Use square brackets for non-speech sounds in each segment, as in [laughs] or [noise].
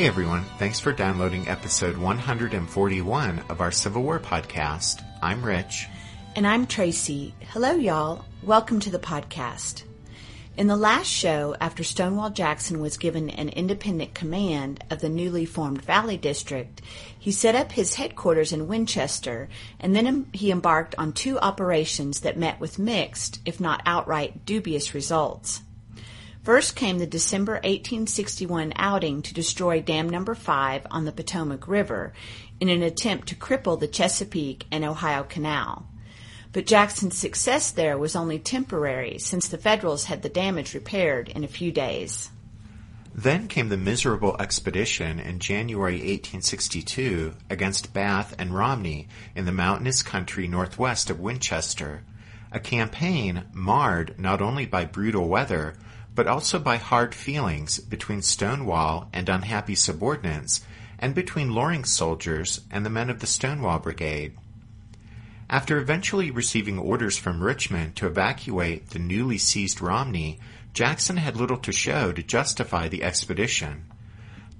Hey everyone, thanks for downloading episode 141 of our Civil War podcast. I'm Rich. And I'm Tracy. Hello, y'all. Welcome to the podcast. In the last show, after Stonewall Jackson was given an independent command of the newly formed Valley District, he set up his headquarters in Winchester, and then he embarked on two operations that met with mixed, if not outright dubious results. First came the December 1861 outing to destroy Dam Number 5 on the Potomac River in an attempt to cripple the Chesapeake and Ohio Canal. But Jackson's success there was only temporary since the Federals had the damage repaired in a few days. Then came the miserable expedition in January 1862 against Bath and Romney in the mountainous country northwest of Winchester, a campaign marred not only by brutal weather, but also by hard feelings between Stonewall and unhappy subordinates, and between Loring's soldiers and the men of the Stonewall Brigade. After eventually receiving orders from Richmond to evacuate the newly seized Romney, Jackson had little to show to justify the expedition.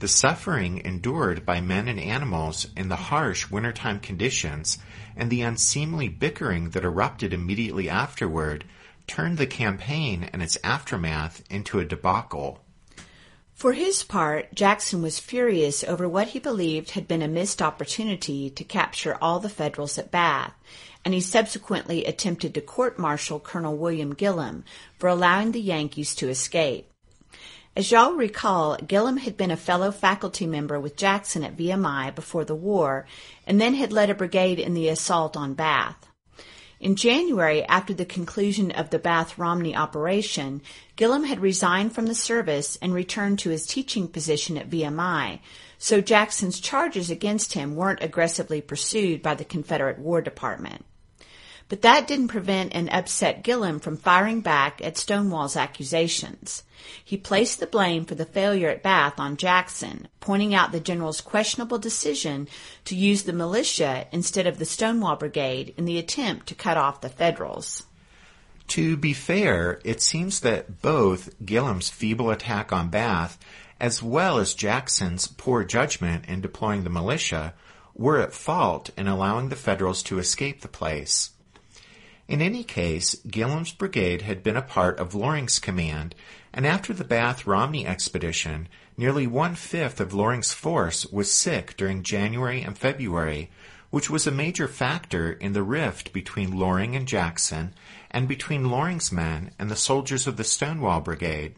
The suffering endured by men and animals in the harsh wintertime conditions and the unseemly bickering that erupted immediately afterward turned the campaign and its aftermath into a debacle. For his part, Jackson was furious over what he believed had been a missed opportunity to capture all the Federals at Bath, and he subsequently attempted to court-martial Colonel William Gilham for allowing the Yankees to escape. As y'all recall, Gilham had been a fellow faculty member with Jackson at VMI before the war, and then had led a brigade in the assault on Bath. In January, after the conclusion of the Bath Romney operation, Gilham had resigned from the service and returned to his teaching position at VMI, so Jackson's charges against him weren't aggressively pursued by the Confederate War Department. But that didn't prevent and upset Gilham from firing back at Stonewall's accusations. He placed the blame for the failure at Bath on Jackson, pointing out the general's questionable decision to use the militia instead of the Stonewall Brigade in the attempt to cut off the Federals. To be fair, it seems that both Gilham's feeble attack on Bath as well as Jackson's poor judgment in deploying the militia were at fault in allowing the Federals to escape the place. In any case, Gilham's brigade had been a part of Loring's command, and after the Bath Romney expedition, nearly one fifth of Loring's force was sick during January and February, which was a major factor in the rift between Loring and Jackson, and between Loring's men and the soldiers of the Stonewall Brigade.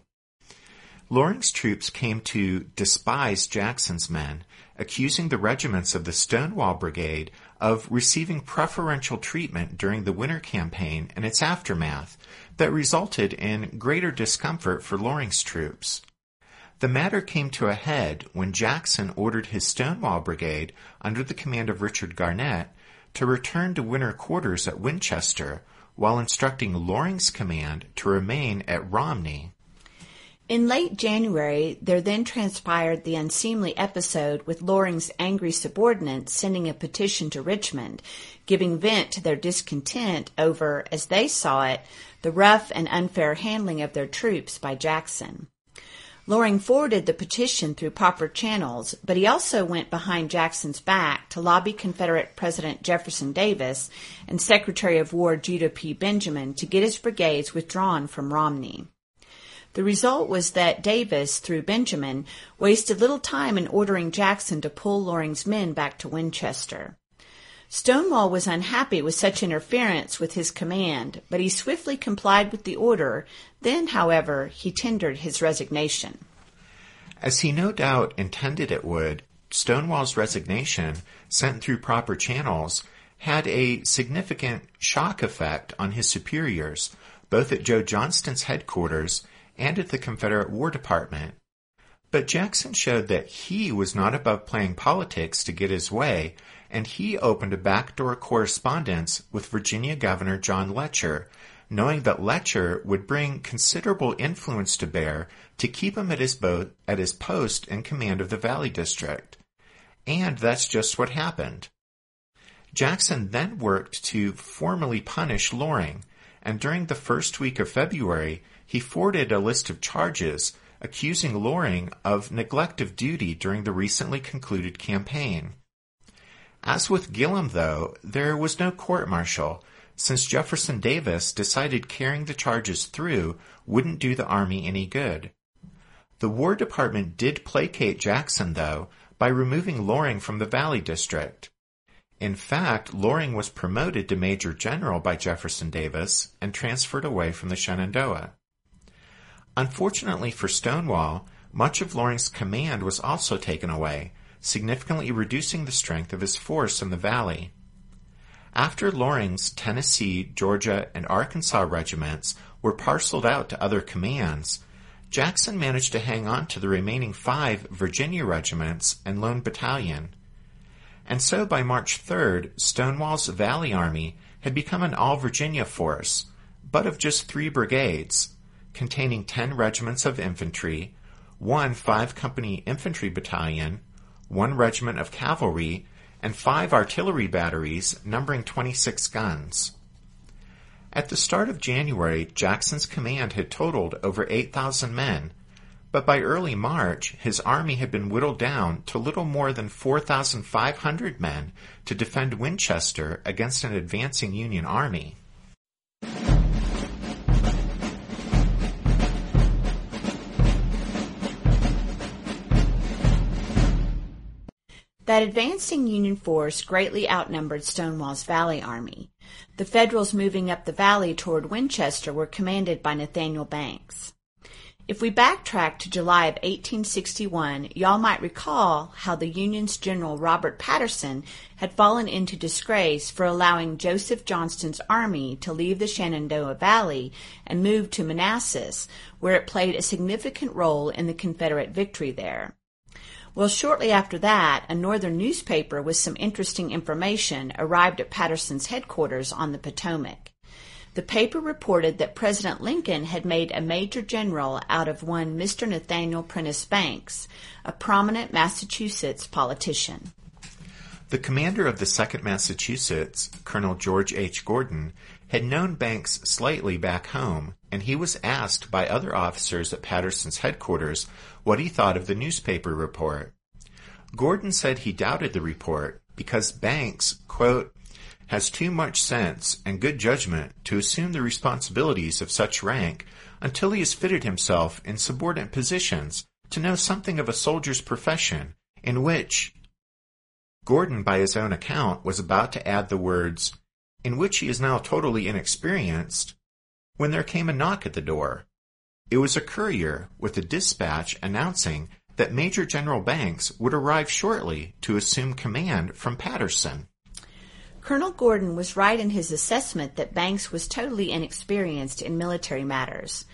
Loring's troops came to despise Jackson's men, accusing the regiments of the Stonewall Brigade of receiving preferential treatment during the winter campaign and its aftermath that resulted in greater discomfort for Loring's troops. The matter came to a head when Jackson ordered his Stonewall Brigade, under the command of Richard Garnett, to return to winter quarters at Winchester, while instructing Loring's command to remain at Romney. In late January, there then transpired the unseemly episode with Loring's angry subordinates sending a petition to Richmond, giving vent to their discontent over, as they saw it, the rough and unfair handling of their troops by Jackson. Loring forwarded the petition through proper channels, but he also went behind Jackson's back to lobby Confederate President Jefferson Davis and Secretary of War Judah P. Benjamin to get his brigades withdrawn from Romney. The result was that Davis, through Benjamin, wasted little time in ordering Jackson to pull Loring's men back to Winchester. Stonewall was unhappy with such interference with his command, but he swiftly complied with the order. Then, however, he tendered his resignation. As he no doubt intended it would, Stonewall's resignation, sent through proper channels, had a significant shock effect on his superiors, both at Joe Johnston's headquarters and at the Confederate War Department. But Jackson showed that he was not above playing politics to get his way, and he opened a backdoor correspondence with Virginia Governor John Letcher, knowing that Letcher would bring considerable influence to bear to keep him at his, bo- at his post in command of the Valley District. And that's just what happened. Jackson then worked to formally punish Loring, and during the first week of February, he forwarded a list of charges accusing Loring of neglect of duty during the recently concluded campaign. As with Gilham, though, there was no court martial, since Jefferson Davis decided carrying the charges through wouldn't do the Army any good. The War Department did placate Jackson, though, by removing Loring from the Valley District. In fact, Loring was promoted to Major General by Jefferson Davis and transferred away from the Shenandoah. Unfortunately for Stonewall, much of Loring's command was also taken away, significantly reducing the strength of his force in the valley. After Loring's Tennessee, Georgia, and Arkansas regiments were parceled out to other commands, Jackson managed to hang on to the remaining five Virginia regiments and Lone Battalion. And so by March 3rd, Stonewall's Valley Army had become an all Virginia force, but of just three brigades, containing 10 regiments of infantry, one 5 company infantry battalion, one regiment of cavalry, and five artillery batteries numbering 26 guns. At the start of January, Jackson's command had totaled over 8,000 men, but by early March, his army had been whittled down to little more than 4,500 men to defend Winchester against an advancing Union army. That advancing Union force greatly outnumbered Stonewall's Valley Army. The Federals moving up the valley toward Winchester were commanded by Nathaniel Banks. If we backtrack to July of 1861, y'all might recall how the Union's General Robert Patterson had fallen into disgrace for allowing Joseph Johnston's army to leave the Shenandoah Valley and move to Manassas, where it played a significant role in the Confederate victory there. Well, shortly after that, a northern newspaper with some interesting information arrived at Patterson's headquarters on the Potomac. The paper reported that President Lincoln had made a major general out of one Mr. Nathaniel Prentice Banks, a prominent Massachusetts politician. The commander of the 2nd Massachusetts, Colonel George H. Gordon, had known Banks slightly back home, and he was asked by other officers at Patterson's headquarters what he thought of the newspaper report. Gordon said he doubted the report because Banks, quote, has too much sense and good judgment to assume the responsibilities of such rank until he has fitted himself in subordinate positions to know something of a soldier's profession in which Gordon, by his own account, was about to add the words, in which he is now totally inexperienced, when there came a knock at the door. It was a courier with a dispatch announcing that Major General Banks would arrive shortly to assume command from Patterson. Colonel Gordon was right in his assessment that Banks was totally inexperienced in military matters.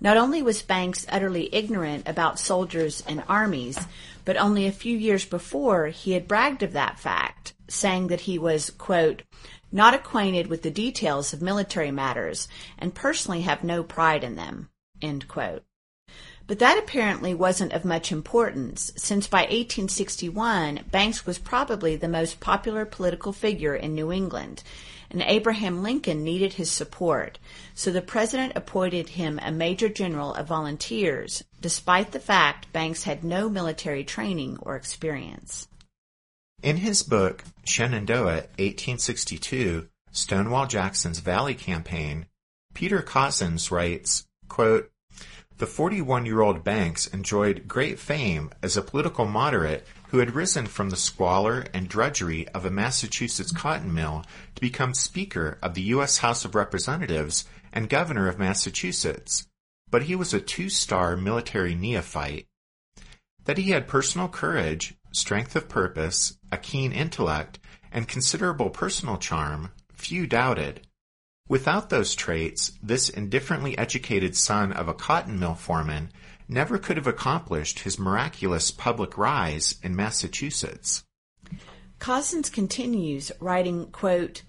Not only was Banks utterly ignorant about soldiers and armies, but only a few years before he had bragged of that fact, saying that he was, quote, not acquainted with the details of military matters and personally have no pride in them, end quote. But that apparently wasn't of much importance, since by 1861 Banks was probably the most popular political figure in New England, and Abraham Lincoln needed his support, so the president appointed him a major general of volunteers, despite the fact Banks had no military training or experience. In his book, Shenandoah, 1862, Stonewall Jackson's Valley Campaign, Peter Cozzens writes, quote, the 41 year old Banks enjoyed great fame as a political moderate who had risen from the squalor and drudgery of a Massachusetts cotton mill to become Speaker of the U.S. House of Representatives and Governor of Massachusetts. But he was a two star military neophyte. That he had personal courage, strength of purpose, a keen intellect, and considerable personal charm, few doubted. Without those traits, this indifferently educated son of a cotton mill foreman never could have accomplished his miraculous public rise in Massachusetts. Cozzens continues, writing, quote,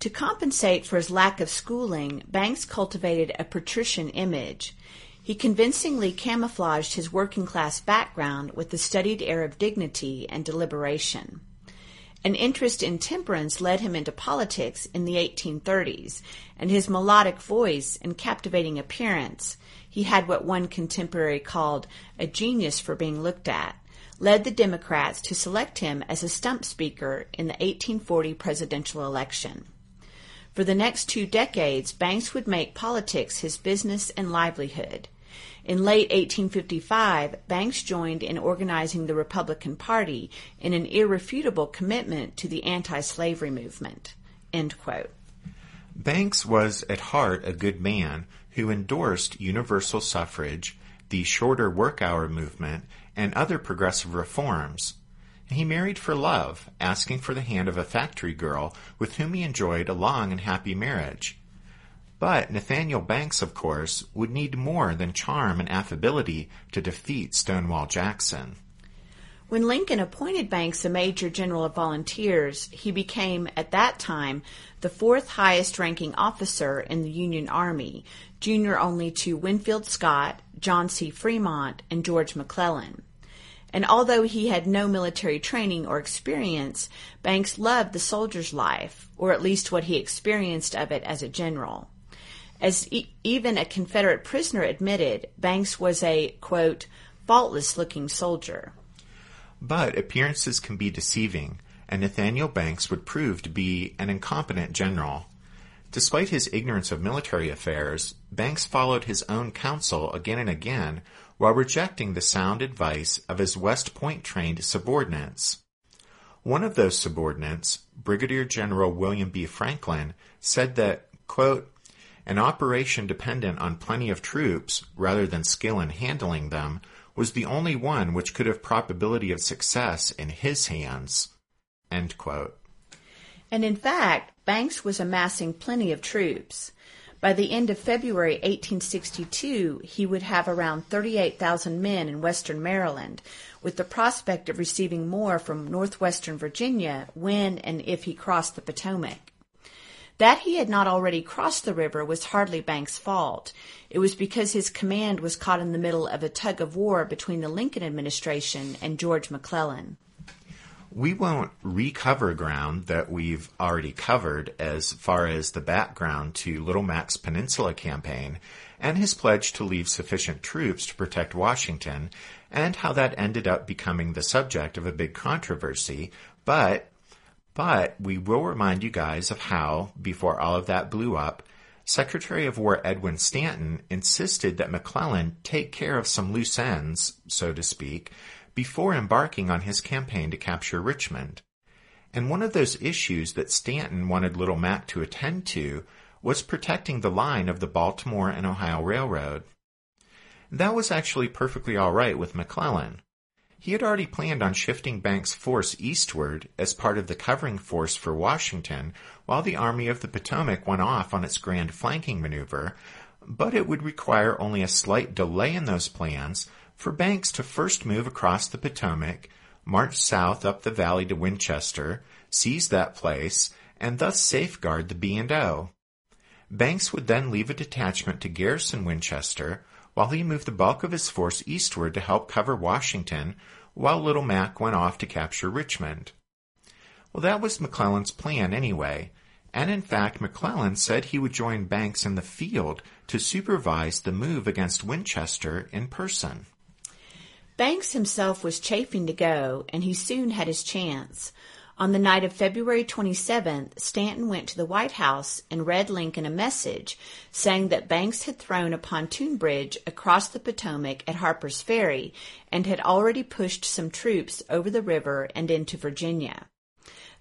to compensate for his lack of schooling, Banks cultivated a patrician image. He convincingly camouflaged his working class background with the studied air of dignity and deliberation. An interest in temperance led him into politics in the 1830s, and his melodic voice and captivating appearance, he had what one contemporary called a genius for being looked at, led the Democrats to select him as a stump speaker in the 1840 presidential election. For the next two decades, Banks would make politics his business and livelihood. In late 1855, Banks joined in organizing the Republican Party in an irrefutable commitment to the anti-slavery movement. Banks was at heart a good man who endorsed universal suffrage, the shorter work hour movement, and other progressive reforms. He married for love, asking for the hand of a factory girl with whom he enjoyed a long and happy marriage. But Nathaniel Banks, of course, would need more than charm and affability to defeat Stonewall Jackson. When Lincoln appointed Banks a Major General of Volunteers, he became, at that time, the fourth highest ranking officer in the Union Army, junior only to Winfield Scott, John C. Fremont, and George McClellan. And although he had no military training or experience, Banks loved the soldier's life, or at least what he experienced of it as a general. As e- even a Confederate prisoner admitted, Banks was a, quote, faultless looking soldier. But appearances can be deceiving, and Nathaniel Banks would prove to be an incompetent general. Despite his ignorance of military affairs, Banks followed his own counsel again and again while rejecting the sound advice of his West Point trained subordinates. One of those subordinates, Brigadier General William B. Franklin, said that, quote, an operation dependent on plenty of troops, rather than skill in handling them, was the only one which could have probability of success in his hands. And in fact, Banks was amassing plenty of troops. By the end of February 1862, he would have around 38,000 men in western Maryland, with the prospect of receiving more from northwestern Virginia when and if he crossed the Potomac. That he had not already crossed the river was hardly Banks' fault. It was because his command was caught in the middle of a tug of war between the Lincoln administration and George McClellan. We won't recover ground that we've already covered as far as the background to Little Mac's Peninsula campaign and his pledge to leave sufficient troops to protect Washington and how that ended up becoming the subject of a big controversy, but but we will remind you guys of how, before all of that blew up, Secretary of War Edwin Stanton insisted that McClellan take care of some loose ends, so to speak, before embarking on his campaign to capture Richmond. And one of those issues that Stanton wanted Little Mac to attend to was protecting the line of the Baltimore and Ohio Railroad. That was actually perfectly all right with McClellan. He had already planned on shifting Banks' force eastward as part of the covering force for Washington while the Army of the Potomac went off on its grand flanking maneuver, but it would require only a slight delay in those plans for Banks to first move across the Potomac, march south up the valley to Winchester, seize that place, and thus safeguard the B&O. Banks would then leave a detachment to garrison Winchester, while he moved the bulk of his force eastward to help cover Washington, while Little Mac went off to capture Richmond. Well, that was McClellan's plan anyway, and in fact, McClellan said he would join Banks in the field to supervise the move against Winchester in person. Banks himself was chafing to go, and he soon had his chance. On the night of February 27th, Stanton went to the White House and read Lincoln a message saying that Banks had thrown a pontoon bridge across the Potomac at Harper's Ferry and had already pushed some troops over the river and into Virginia.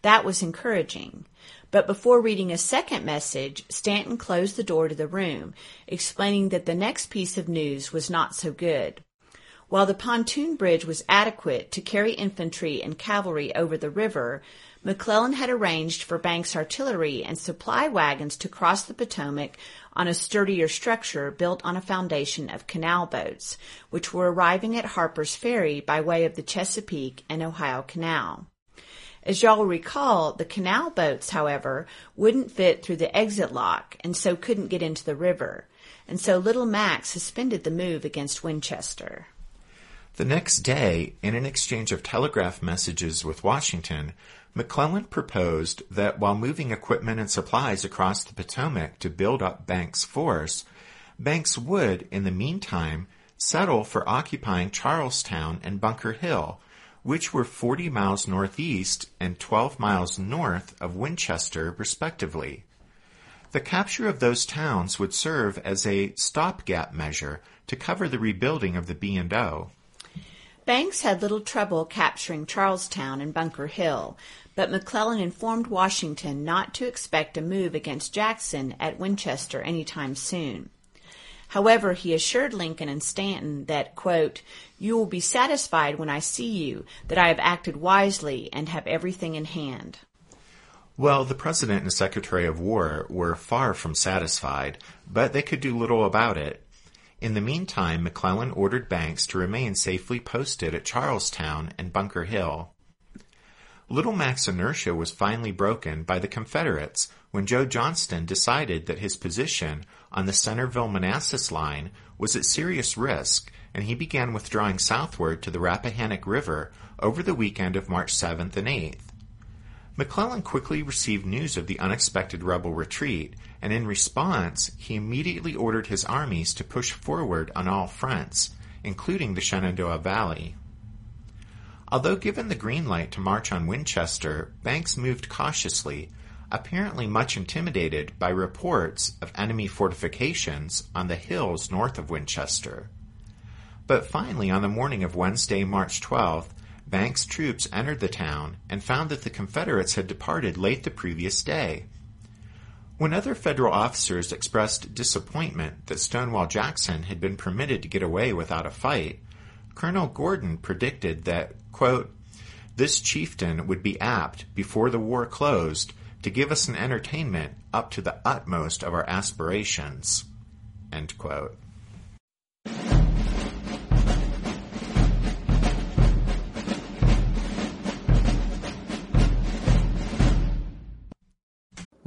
That was encouraging. But before reading a second message, Stanton closed the door to the room, explaining that the next piece of news was not so good. While the pontoon bridge was adequate to carry infantry and cavalry over the river, McClellan had arranged for Banks' artillery and supply wagons to cross the Potomac on a sturdier structure built on a foundation of canal boats, which were arriving at Harper's Ferry by way of the Chesapeake and Ohio Canal. As y'all recall, the canal boats, however, wouldn't fit through the exit lock and so couldn't get into the river, and so Little Mac suspended the move against Winchester. The next day, in an exchange of telegraph messages with Washington, McClellan proposed that while moving equipment and supplies across the Potomac to build up Banks' force, Banks would, in the meantime, settle for occupying Charlestown and Bunker Hill, which were 40 miles northeast and 12 miles north of Winchester, respectively. The capture of those towns would serve as a stopgap measure to cover the rebuilding of the B&O. Banks had little trouble capturing Charlestown and Bunker Hill, but McClellan informed Washington not to expect a move against Jackson at Winchester any time soon. However, he assured Lincoln and Stanton that, quote, you will be satisfied when I see you that I have acted wisely and have everything in hand. Well, the President and Secretary of War were far from satisfied, but they could do little about it. In the meantime, McClellan ordered Banks to remain safely posted at Charlestown and Bunker Hill. Little Mac's inertia was finally broken by the Confederates when Joe Johnston decided that his position on the Centreville Manassas line was at serious risk, and he began withdrawing southward to the Rappahannock River over the weekend of March 7th and 8th. McClellan quickly received news of the unexpected rebel retreat, and in response, he immediately ordered his armies to push forward on all fronts, including the Shenandoah Valley. Although given the green light to march on Winchester, Banks moved cautiously, apparently much intimidated by reports of enemy fortifications on the hills north of Winchester. But finally, on the morning of Wednesday, March 12th, Banks' troops entered the town and found that the Confederates had departed late the previous day. When other federal officers expressed disappointment that Stonewall Jackson had been permitted to get away without a fight, Colonel Gordon predicted that, quote, this chieftain would be apt, before the war closed, to give us an entertainment up to the utmost of our aspirations. End quote.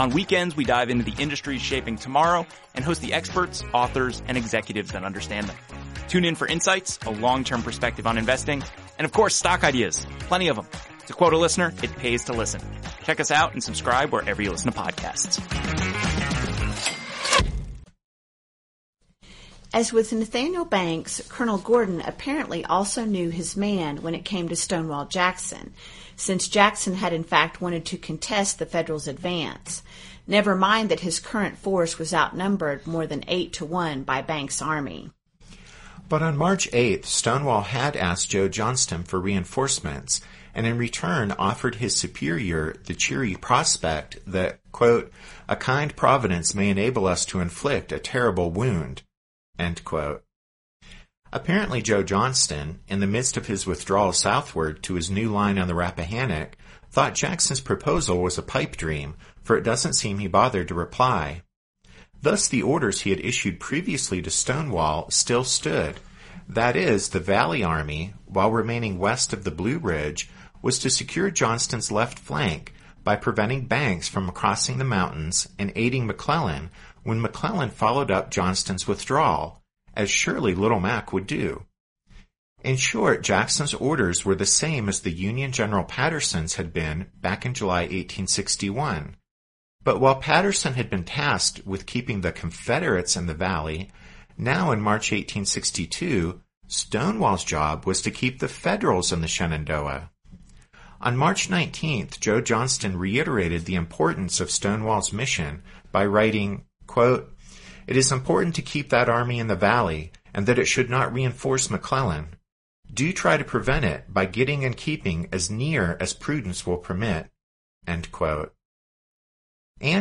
On weekends, we dive into the industries shaping tomorrow and host the experts, authors, and executives that understand them. Tune in for insights, a long-term perspective on investing, and of course, stock ideas. Plenty of them. To quote a listener, it pays to listen. Check us out and subscribe wherever you listen to podcasts. As with Nathaniel Banks, Colonel Gordon apparently also knew his man when it came to Stonewall Jackson, since Jackson had in fact wanted to contest the Federals' advance. Never mind that his current force was outnumbered more than eight to one by Banks' army. But on March 8th, Stonewall had asked Joe Johnston for reinforcements, and in return offered his superior the cheery prospect that, quote, a kind providence may enable us to inflict a terrible wound, Apparently Joe Johnston, in the midst of his withdrawal southward to his new line on the Rappahannock, thought Jackson's proposal was a pipe dream, for it doesn't seem he bothered to reply. Thus the orders he had issued previously to Stonewall still stood. That is, the Valley Army, while remaining west of the Blue Ridge, was to secure Johnston's left flank by preventing Banks from crossing the mountains and aiding McClellan when McClellan followed up Johnston's withdrawal, as surely Little Mac would do. In short, Jackson's orders were the same as the Union General Patterson's had been back in July 1861. But while Patterson had been tasked with keeping the Confederates in the valley, now in March 1862, Stonewall's job was to keep the Federals in the Shenandoah. On March 19th, Joe Johnston reiterated the importance of Stonewall's mission by writing, quote, It is important to keep that army in the valley and that it should not reinforce McClellan. Do try to prevent it by getting and keeping as near as prudence will permit. And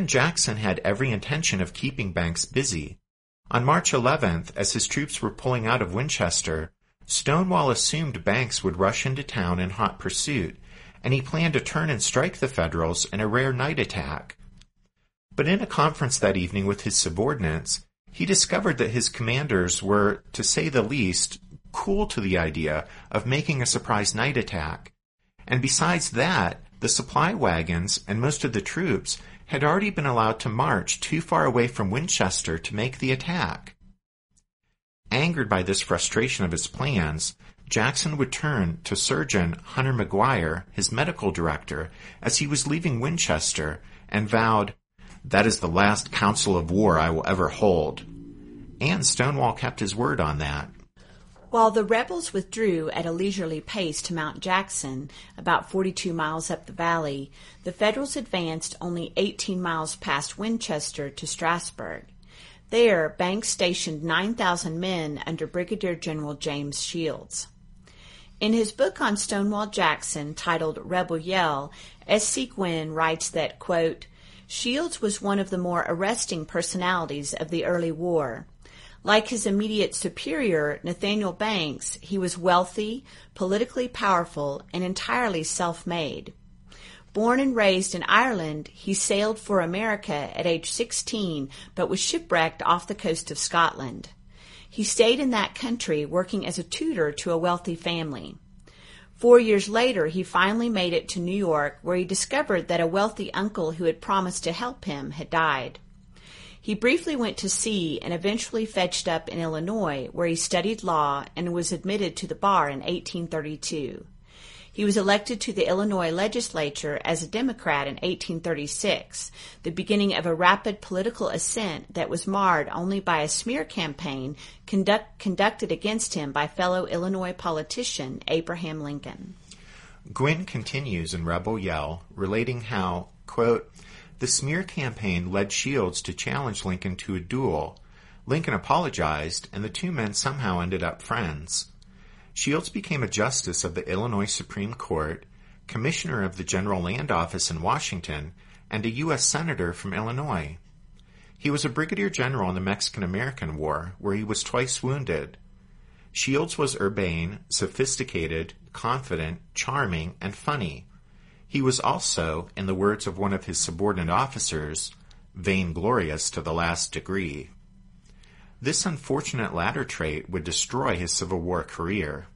Jackson had every intention of keeping Banks busy. On March 11th, as his troops were pulling out of Winchester, Stonewall assumed Banks would rush into town in hot pursuit and he planned to turn and strike the Federals in a rare night attack. But in a conference that evening with his subordinates, he discovered that his commanders were, to say the least, cool to the idea of making a surprise night attack. And besides that, the supply wagons and most of the troops had already been allowed to march too far away from Winchester to make the attack. Angered by this frustration of his plans, Jackson would turn to Surgeon Hunter McGuire, his medical director, as he was leaving Winchester, and vowed, That is the last council of war I will ever hold. And Stonewall kept his word on that. While the rebels withdrew at a leisurely pace to Mount Jackson, about 42 miles up the valley, the Federals advanced only 18 miles past Winchester to Strasburg. There, Banks stationed 9,000 men under Brigadier General James Shields. In his book on Stonewall Jackson, titled Rebel Yell, S.C. Gwynne writes that, quote, Shields was one of the more arresting personalities of the early war. Like his immediate superior, Nathaniel Banks, he was wealthy, politically powerful, and entirely self-made. Born and raised in Ireland, he sailed for America at age 16, but was shipwrecked off the coast of Scotland. He stayed in that country working as a tutor to a wealthy family. Four years later, he finally made it to New York, where he discovered that a wealthy uncle who had promised to help him had died. He briefly went to sea and eventually fetched up in Illinois, where he studied law and was admitted to the bar in 1832. He was elected to the Illinois legislature as a Democrat in 1836, the beginning of a rapid political ascent that was marred only by a smear campaign conduct, conducted against him by fellow Illinois politician Abraham Lincoln. Gwynne continues in Rebel Yell, relating how, quote, the smear campaign led Shields to challenge Lincoln to a duel. Lincoln apologized, and the two men somehow ended up friends. Shields became a justice of the Illinois Supreme Court, commissioner of the General Land Office in Washington, and a U.S. Senator from Illinois. He was a brigadier general in the Mexican American War, where he was twice wounded. Shields was urbane, sophisticated, confident, charming, and funny. He was also, in the words of one of his subordinate officers, vainglorious to the last degree. This unfortunate latter trait would destroy his Civil War career.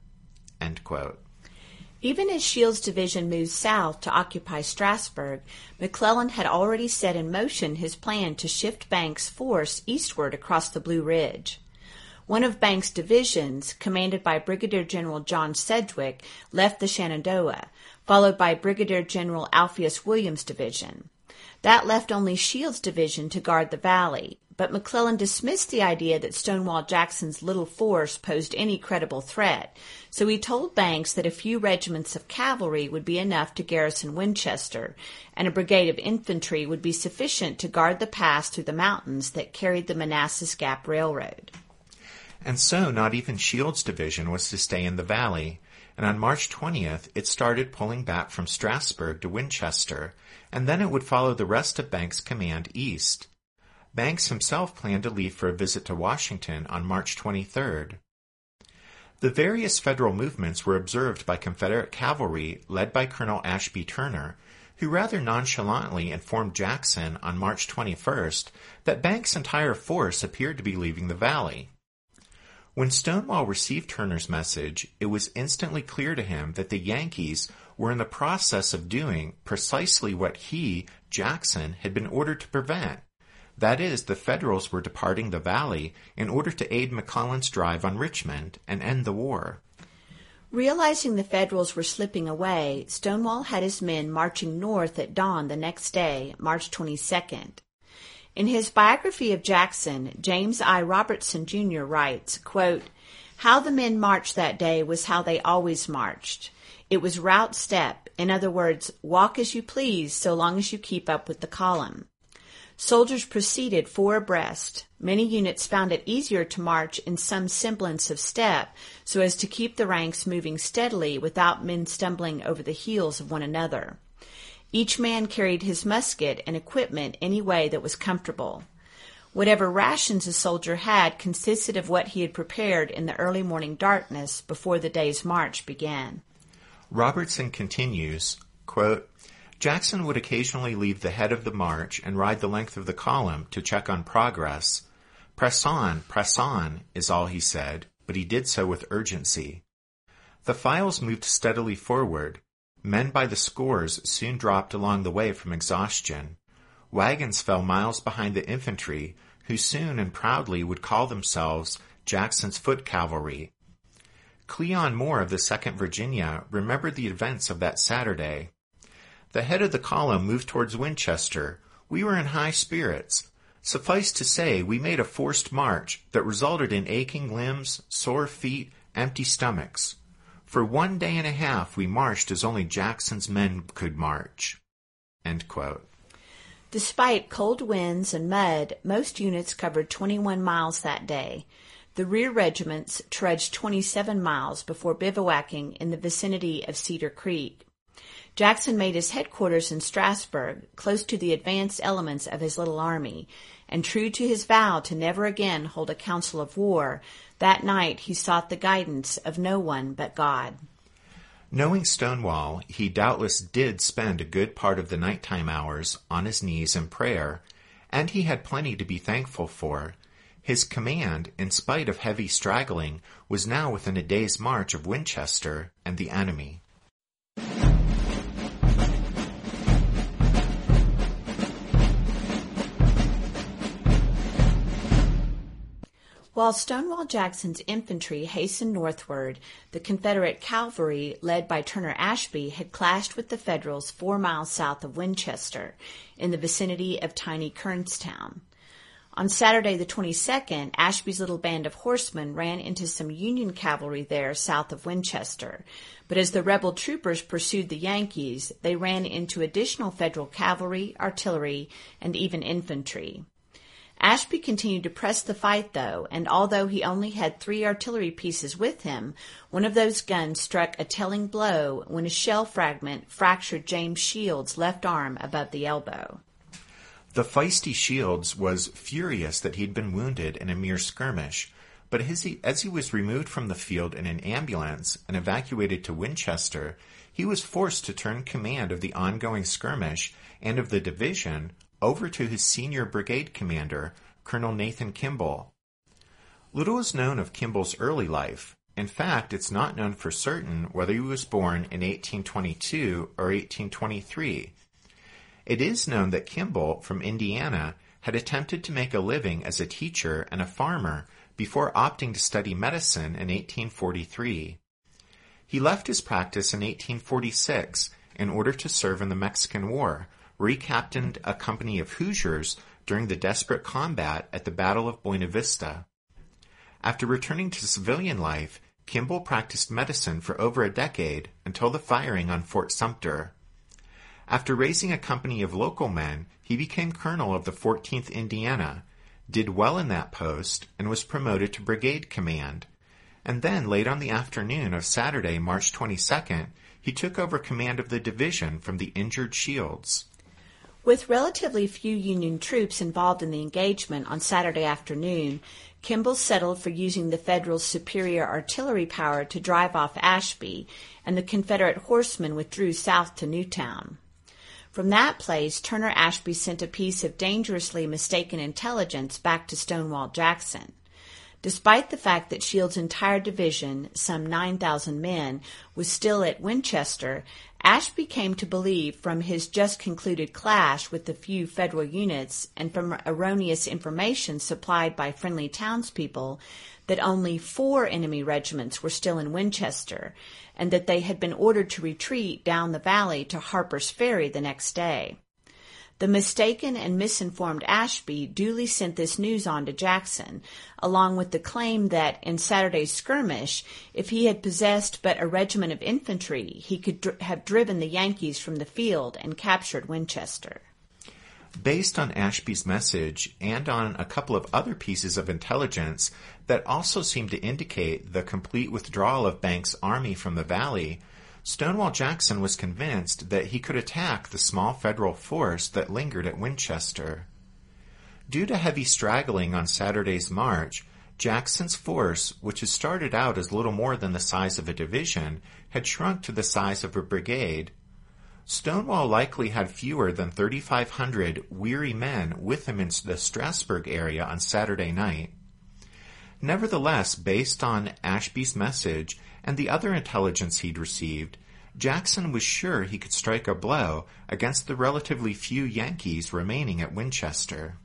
Even as Shields' division moved south to occupy Strasburg, McClellan had already set in motion his plan to shift Banks' force eastward across the Blue Ridge. One of Banks' divisions, commanded by Brigadier General John Sedgwick, left the Shenandoah, followed by Brigadier General Alpheus Williams' division. That left only Shields' division to guard the valley, but McClellan dismissed the idea that Stonewall Jackson's little force posed any credible threat, so he told Banks that a few regiments of cavalry would be enough to garrison Winchester, and a brigade of infantry would be sufficient to guard the pass through the mountains that carried the Manassas Gap Railroad. And so not even Shields' division was to stay in the valley, and on March 20th it started pulling back from Strasburg to Winchester, and then it would follow the rest of Banks' command east. Banks himself planned to leave for a visit to Washington on March 23rd. The various federal movements were observed by Confederate cavalry led by Colonel Ashby Turner, who rather nonchalantly informed Jackson on March 21st that Banks' entire force appeared to be leaving the valley. When Stonewall received Turner's message, it was instantly clear to him that the Yankees were in the process of doing precisely what he, Jackson, had been ordered to prevent. That is, the Federals were departing the valley in order to aid McClellan's drive on Richmond and end the war. Realizing the Federals were slipping away, Stonewall had his men marching north at dawn the next day, March 22nd. In his biography of Jackson, James I. Robertson Jr. writes, quote, How the men marched that day was how they always marched. It was route step, in other words, walk as you please so long as you keep up with the column. Soldiers proceeded four abreast. Many units found it easier to march in some semblance of step so as to keep the ranks moving steadily without men stumbling over the heels of one another. Each man carried his musket and equipment any way that was comfortable. Whatever rations a soldier had consisted of what he had prepared in the early morning darkness before the day's march began. Robertson continues, quote, Jackson would occasionally leave the head of the march and ride the length of the column to check on progress. Press on, press on, is all he said, but he did so with urgency. The files moved steadily forward. Men by the scores soon dropped along the way from exhaustion. Wagons fell miles behind the infantry, who soon and proudly would call themselves Jackson's foot cavalry Cleon Moore of the 2nd Virginia remembered the events of that Saturday. The head of the column moved towards Winchester. We were in high spirits. Suffice to say, we made a forced march that resulted in aching limbs, sore feet, empty stomachs. For one day and a half, we marched as only Jackson's men could march. Despite cold winds and mud, most units covered 21 miles that day. The rear regiments trudged 27 miles before bivouacking in the vicinity of Cedar Creek. Jackson made his headquarters in Strasburg, close to the advanced elements of his little army, and true to his vow to never again hold a council of war, that night he sought the guidance of no one but God. Knowing Stonewall, he doubtless did spend a good part of the nighttime hours on his knees in prayer, and he had plenty to be thankful for, his command, in spite of heavy straggling, was now within a day's march of Winchester and the enemy. While Stonewall Jackson's infantry hastened northward, the Confederate cavalry, led by Turner Ashby, had clashed with the Federals four miles south of Winchester, in the vicinity of tiny Kernstown. On Saturday the 22nd, Ashby's little band of horsemen ran into some Union cavalry there south of Winchester. But as the rebel troopers pursued the Yankees, they ran into additional Federal cavalry, artillery, and even infantry. Ashby continued to press the fight though, and although he only had three artillery pieces with him, one of those guns struck a telling blow when a shell fragment fractured James Shields' left arm above the elbow. The feisty Shields was furious that he'd been wounded in a mere skirmish, but as he, as he was removed from the field in an ambulance and evacuated to Winchester, he was forced to turn command of the ongoing skirmish and of the division over to his senior brigade commander, Colonel Nathan Kimball. Little is known of Kimball's early life. In fact, it's not known for certain whether he was born in 1822 or 1823. It is known that Kimball, from Indiana, had attempted to make a living as a teacher and a farmer before opting to study medicine in 1843. He left his practice in 1846 in order to serve in the Mexican War, where he captained a company of Hoosiers during the desperate combat at the Battle of Buena Vista. After returning to civilian life, Kimball practiced medicine for over a decade until the firing on Fort Sumter. After raising a company of local men, he became colonel of the 14th Indiana, did well in that post, and was promoted to brigade command. And then, late on the afternoon of Saturday, March 22nd, he took over command of the division from the injured Shields. With relatively few Union troops involved in the engagement on Saturday afternoon, Kimball settled for using the Federals' superior artillery power to drive off Ashby, and the Confederate horsemen withdrew south to Newtown. From that place, Turner Ashby sent a piece of dangerously mistaken intelligence back to Stonewall Jackson. Despite the fact that Shields' entire division, some 9,000 men, was still at Winchester, Ashby came to believe from his just concluded clash with the few federal units and from erroneous information supplied by friendly townspeople that only four enemy regiments were still in Winchester and that they had been ordered to retreat down the valley to Harper's Ferry the next day. The mistaken and misinformed Ashby duly sent this news on to Jackson, along with the claim that in Saturday's skirmish, if he had possessed but a regiment of infantry, he could dr- have driven the Yankees from the field and captured Winchester. Based on Ashby's message and on a couple of other pieces of intelligence that also seemed to indicate the complete withdrawal of Banks' army from the valley, Stonewall Jackson was convinced that he could attack the small federal force that lingered at Winchester. Due to heavy straggling on Saturday's march, Jackson's force, which had started out as little more than the size of a division, had shrunk to the size of a brigade. Stonewall likely had fewer than 3,500 weary men with him in the Strasburg area on Saturday night. Nevertheless, based on Ashby's message and the other intelligence he'd received, Jackson was sure he could strike a blow against the relatively few Yankees remaining at Winchester.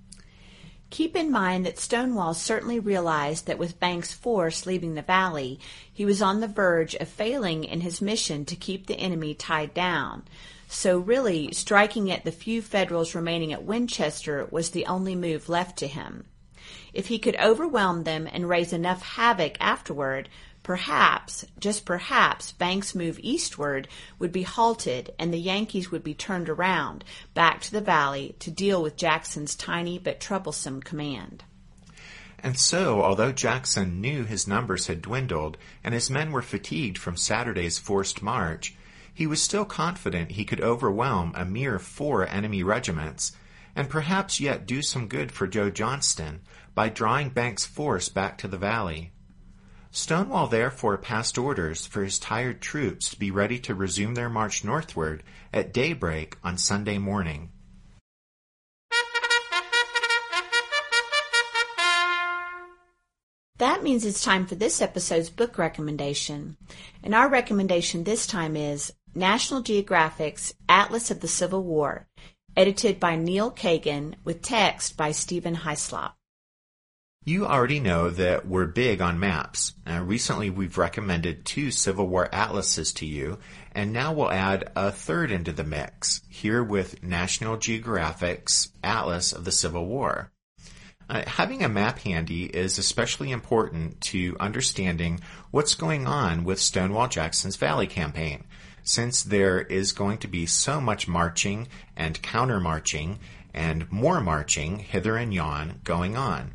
Keep in mind that Stonewall certainly realized that with Banks' force leaving the valley, he was on the verge of failing in his mission to keep the enemy tied down. So really, striking at the few Federals remaining at Winchester was the only move left to him. If he could overwhelm them and raise enough havoc afterward, Perhaps, just perhaps, Banks' move eastward would be halted and the Yankees would be turned around back to the valley to deal with Jackson's tiny but troublesome command. And so, although Jackson knew his numbers had dwindled and his men were fatigued from Saturday's forced march, he was still confident he could overwhelm a mere four enemy regiments, and perhaps yet do some good for Joe Johnston by drawing Banks' force back to the valley. Stonewall therefore passed orders for his tired troops to be ready to resume their march northward at daybreak on Sunday morning. That means it's time for this episode's book recommendation. And our recommendation this time is National Geographic's Atlas of the Civil War, edited by Neil Kagan with text by Stephen Hyslop. You already know that we're big on maps. Uh, recently, we've recommended two Civil War atlases to you, and now we'll add a third into the mix, here with National Geographic's Atlas of the Civil War. Uh, having a map handy is especially important to understanding what's going on with Stonewall Jackson's Valley campaign, since there is going to be so much marching and counter marching and more marching hither and yon going on.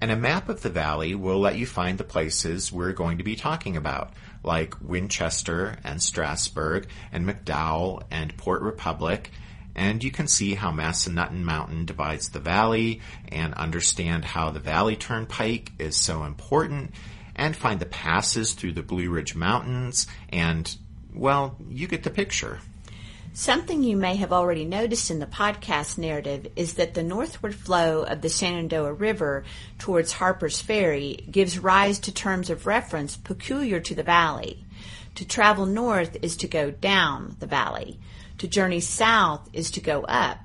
And a map of the valley will let you find the places we're going to be talking about, like Winchester and Strasburg and McDowell and Port Republic. And you can see how Massanutten Mountain divides the valley and understand how the Valley Turnpike is so important and find the passes through the Blue Ridge Mountains and, well, you get the picture. Something you may have already noticed in the podcast narrative is that the northward flow of the Shenandoah River towards Harper's Ferry gives rise to terms of reference peculiar to the valley. To travel north is to go down the valley. To journey south is to go up.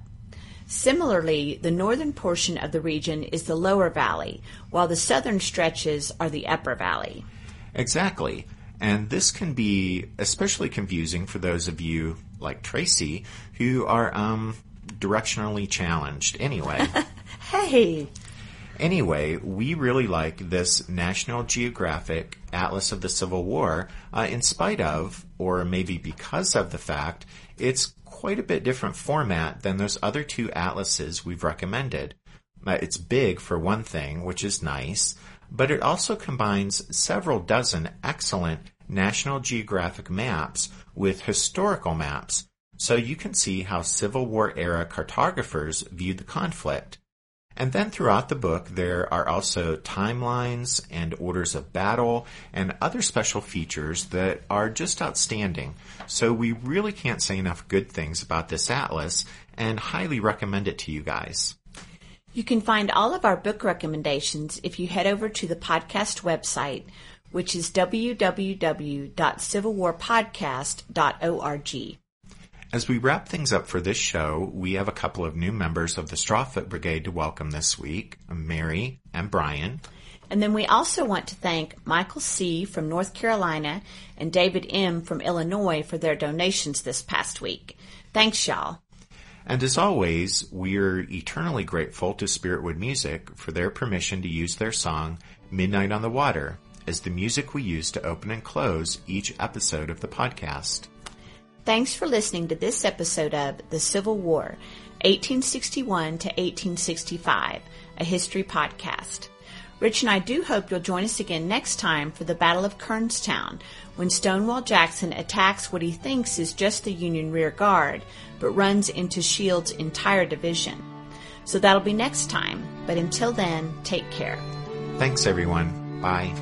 Similarly, the northern portion of the region is the lower valley, while the southern stretches are the upper valley. Exactly. And this can be especially confusing for those of you like Tracy who are um, directionally challenged. Anyway. [laughs] hey! Anyway, we really like this National Geographic Atlas of the Civil War, uh, in spite of, or maybe because of the fact, it's quite a bit different format than those other two atlases we've recommended. Uh, it's big for one thing, which is nice, but it also combines several dozen excellent National Geographic maps with historical maps, so you can see how Civil War era cartographers viewed the conflict. And then throughout the book, there are also timelines and orders of battle and other special features that are just outstanding. So we really can't say enough good things about this atlas and highly recommend it to you guys. You can find all of our book recommendations if you head over to the podcast website, which is www.civilwarpodcast.org. As we wrap things up for this show, we have a couple of new members of the Strawfoot Brigade to welcome this week, Mary and Brian. And then we also want to thank Michael C. from North Carolina and David M. from Illinois for their donations this past week. Thanks, y'all. And as always, we're eternally grateful to Spiritwood Music for their permission to use their song, Midnight on the Water, as the music we use to open and close each episode of the podcast. Thanks for listening to this episode of The Civil War, 1861 to 1865, a history podcast. Rich and I do hope you'll join us again next time for the Battle of Kernstown, when Stonewall Jackson attacks what he thinks is just the Union rear guard, but runs into Shields' entire division. So that'll be next time, but until then, take care. Thanks everyone. Bye.